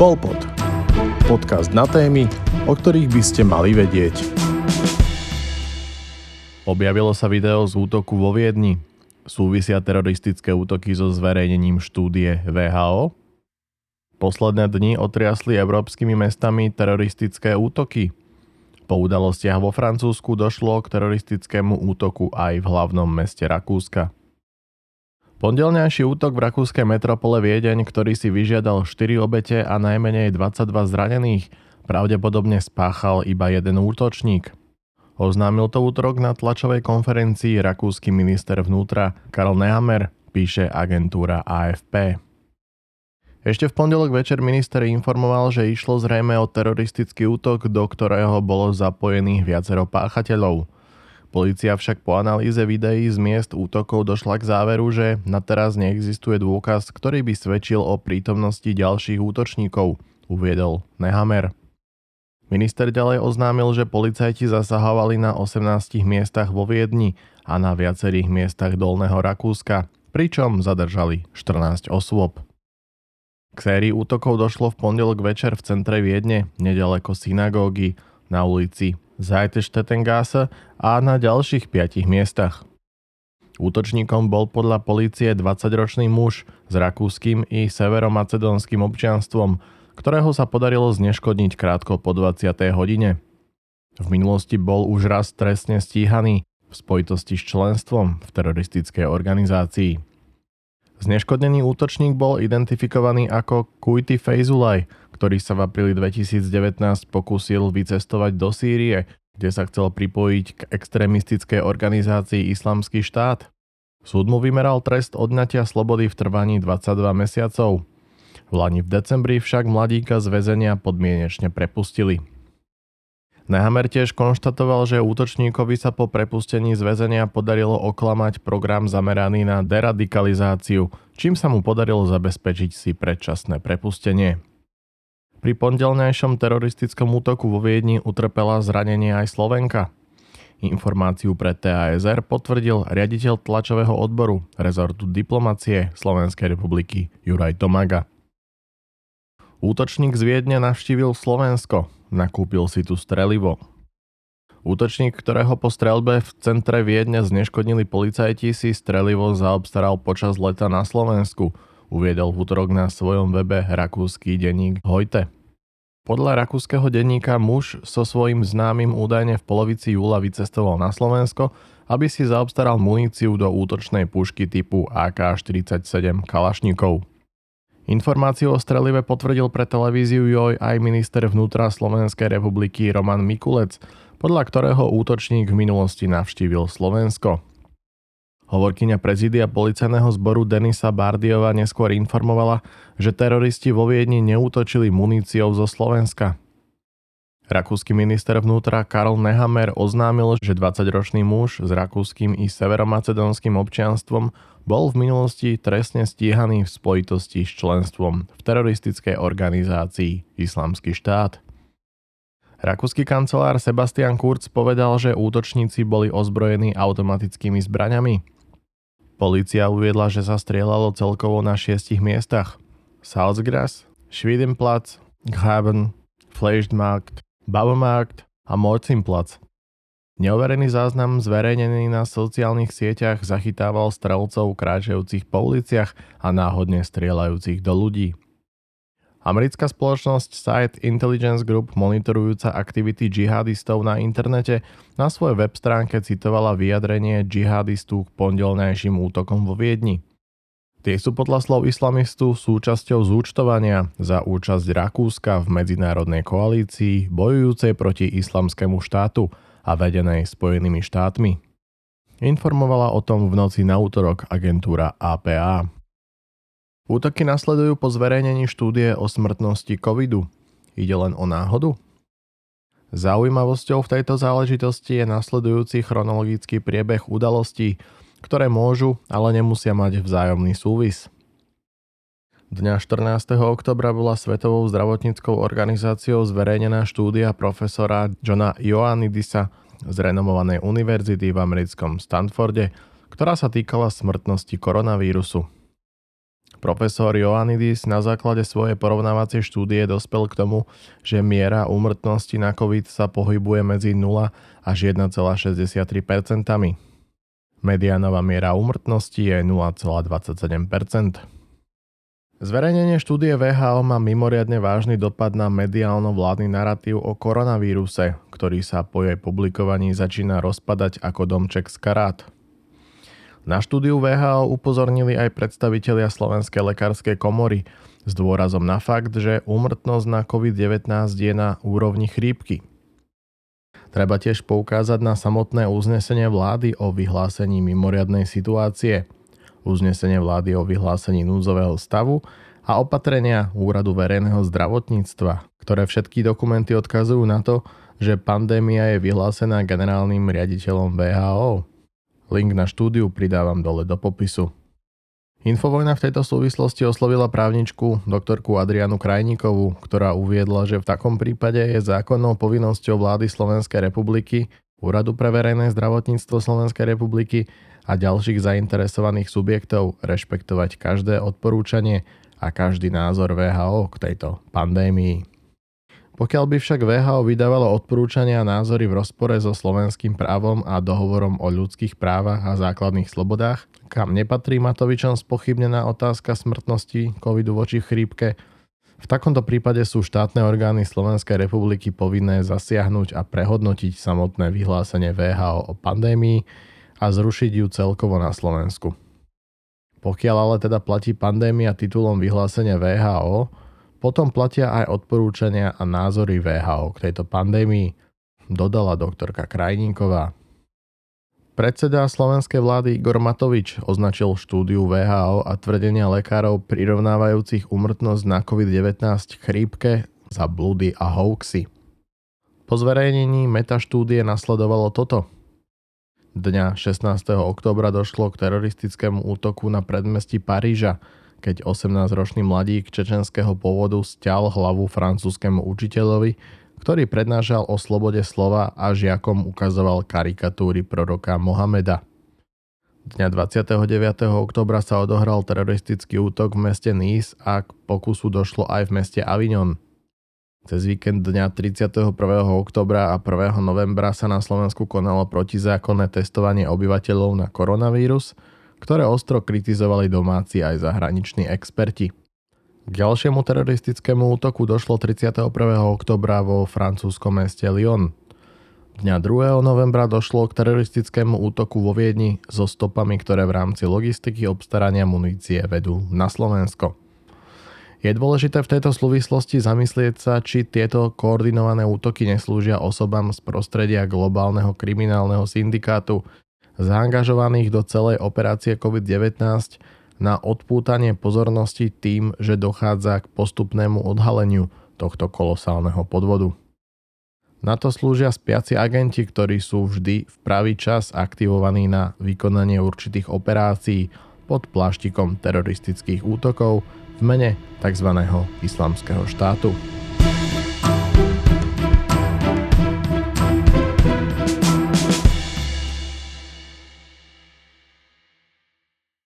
Polpod. Podcast na témy, o ktorých by ste mali vedieť. Objavilo sa video z útoku vo Viedni. Súvisia teroristické útoky so zverejnením štúdie VHO? Posledné dni otriasli európskymi mestami teroristické útoky. Po udalostiach vo Francúzsku došlo k teroristickému útoku aj v hlavnom meste Rakúska. Pondelňajší útok v rakúskej metropole Viedeň, ktorý si vyžiadal 4 obete a najmenej 22 zranených, pravdepodobne spáchal iba jeden útočník. Oznámil to útorok na tlačovej konferencii rakúsky minister vnútra Karl Nehammer, píše agentúra AFP. Ešte v pondelok večer minister informoval, že išlo zrejme o teroristický útok, do ktorého bolo zapojených viacero páchateľov – Polícia však po analýze videí z miest útokov došla k záveru, že na teraz neexistuje dôkaz, ktorý by svedčil o prítomnosti ďalších útočníkov, uviedol Nehammer. Minister ďalej oznámil, že policajti zasahovali na 18 miestach vo Viedni a na viacerých miestach Dolného Rakúska, pričom zadržali 14 osôb. K sérii útokov došlo v pondelok večer v centre Viedne, nedaleko synagógy, na ulici Zajteštetengase a na ďalších piatich miestach. Útočníkom bol podľa polície 20-ročný muž s rakúskym i severomacedónskym občianstvom, ktorého sa podarilo zneškodniť krátko po 20. hodine. V minulosti bol už raz trestne stíhaný v spojitosti s členstvom v teroristickej organizácii. Zneškodnený útočník bol identifikovaný ako Kuiti Fejzulaj, ktorý sa v apríli 2019 pokúsil vycestovať do Sýrie, kde sa chcel pripojiť k extrémistickej organizácii Islamský štát. Súd mu vymeral trest odňatia slobody v trvaní 22 mesiacov. V Lani v decembri však mladíka z väzenia podmienečne prepustili. Nehammer tiež konštatoval, že útočníkovi sa po prepustení z väzenia podarilo oklamať program zameraný na deradikalizáciu, čím sa mu podarilo zabezpečiť si predčasné prepustenie. Pri pondelnejšom teroristickom útoku vo Viedni utrpela zranenie aj Slovenka. Informáciu pre TASR potvrdil riaditeľ tlačového odboru rezortu diplomacie Slovenskej republiky Juraj Tomaga. Útočník z Viedne navštívil Slovensko, nakúpil si tu strelivo. Útočník, ktorého po strelbe v centre Viedne zneškodnili policajti, si strelivo zaobstaral počas leta na Slovensku – uviedol v útorok na svojom webe rakúsky denník Hojte. Podľa rakúskeho denníka muž so svojím známym údajne v polovici júla vycestoval na Slovensko, aby si zaobstaral muníciu do útočnej pušky typu AK-47 Kalašníkov. Informáciu o strelive potvrdil pre televíziu JOJ aj minister vnútra Slovenskej republiky Roman Mikulec, podľa ktorého útočník v minulosti navštívil Slovensko. Hovorkyňa prezidia policajného zboru Denisa Bardiova neskôr informovala, že teroristi vo Viedni neútočili muníciou zo Slovenska. Rakúsky minister vnútra Karl Nehammer oznámil, že 20-ročný muž s rakúskym i severomacedónskym občianstvom bol v minulosti trestne stíhaný v spojitosti s členstvom v teroristickej organizácii Islamský štát. Rakúsky kancelár Sebastian Kurz povedal, že útočníci boli ozbrojení automatickými zbraňami. Polícia uviedla, že sa strieľalo celkovo na šiestich miestach. Salzgras, Schwedenplatz, Graben, Fleischmarkt, Baumarkt a Morzinplatz. Neoverený záznam zverejnený na sociálnych sieťach zachytával strelcov kráčajúcich po uliciach a náhodne strieľajúcich do ľudí. Americká spoločnosť Site Intelligence Group monitorujúca aktivity džihadistov na internete na svojej web stránke citovala vyjadrenie džihadistu k pondelnejším útokom vo Viedni. Tie sú podľa slov islamistu súčasťou zúčtovania za účasť Rakúska v medzinárodnej koalícii bojujúcej proti islamskému štátu a vedenej Spojenými štátmi. Informovala o tom v noci na útorok agentúra APA. Útoky nasledujú po zverejnení štúdie o smrtnosti covidu. Ide len o náhodu? Zaujímavosťou v tejto záležitosti je nasledujúci chronologický priebeh udalostí, ktoré môžu, ale nemusia mať vzájomný súvis. Dňa 14. oktobra bola Svetovou zdravotníckou organizáciou zverejnená štúdia profesora Johna Ioannidisa z renomovanej univerzity v americkom Stanforde, ktorá sa týkala smrtnosti koronavírusu. Profesor Ioannidis na základe svojej porovnávacej štúdie dospel k tomu, že miera úmrtnosti na COVID sa pohybuje medzi 0 až 1,63%. Medianová miera úmrtnosti je 0,27%. Zverejnenie štúdie VHO má mimoriadne vážny dopad na mediálno-vládny narratív o koronavíruse, ktorý sa po jej publikovaní začína rozpadať ako domček z karát. Na štúdiu VHO upozornili aj predstavitelia Slovenskej lekárskej komory s dôrazom na fakt, že úmrtnosť na COVID-19 je na úrovni chrípky. Treba tiež poukázať na samotné uznesenie vlády o vyhlásení mimoriadnej situácie – uznesenie vlády o vyhlásení núdzového stavu a opatrenia Úradu verejného zdravotníctva, ktoré všetky dokumenty odkazujú na to, že pandémia je vyhlásená generálnym riaditeľom VHO. Link na štúdiu pridávam dole do popisu. Infovojna v tejto súvislosti oslovila právničku doktorku Adrianu Krajníkovú, ktorá uviedla, že v takom prípade je zákonnou povinnosťou vlády Slovenskej republiky, Úradu pre verejné zdravotníctvo Slovenskej republiky a ďalších zainteresovaných subjektov rešpektovať každé odporúčanie a každý názor VHO k tejto pandémii. Pokiaľ by však VHO vydávalo odporúčania a názory v rozpore so slovenským právom a dohovorom o ľudských právach a základných slobodách, kam nepatrí Matovičom spochybnená otázka smrtnosti covidu voči chrípke, v takomto prípade sú štátne orgány Slovenskej republiky povinné zasiahnuť a prehodnotiť samotné vyhlásenie VHO o pandémii, a zrušiť ju celkovo na Slovensku. Pokiaľ ale teda platí pandémia titulom vyhlásenia VHO, potom platia aj odporúčania a názory VHO k tejto pandémii, dodala doktorka Krajníková. Predseda slovenskej vlády Igor Matovič označil štúdiu VHO a tvrdenia lekárov prirovnávajúcich umrtnosť na COVID-19 chrípke za blúdy a hoaxy. Po zverejnení metaštúdie nasledovalo toto – Dňa 16. oktobra došlo k teroristickému útoku na predmestí Paríža, keď 18-ročný mladík čečenského pôvodu stial hlavu francúzskému učiteľovi, ktorý prednášal o slobode slova a žiakom ukazoval karikatúry proroka Mohameda. Dňa 29. oktobra sa odohral teroristický útok v meste Nice a k pokusu došlo aj v meste Avignon. Cez víkend dňa 31. oktobra a 1. novembra sa na Slovensku konalo protizákonné testovanie obyvateľov na koronavírus, ktoré ostro kritizovali domáci aj zahraniční experti. K ďalšiemu teroristickému útoku došlo 31. oktobra vo francúzskom meste Lyon. Dňa 2. novembra došlo k teroristickému útoku vo Viedni so stopami, ktoré v rámci logistiky obstarania munície vedú na Slovensko. Je dôležité v tejto súvislosti zamyslieť sa, či tieto koordinované útoky neslúžia osobám z prostredia globálneho kriminálneho syndikátu, zaangažovaných do celej operácie COVID-19 na odpútanie pozornosti tým, že dochádza k postupnému odhaleniu tohto kolosálneho podvodu. Na to slúžia spiaci agenti, ktorí sú vždy v pravý čas aktivovaní na vykonanie určitých operácií pod pláštikom teroristických útokov, v mene tzv. islamského štátu.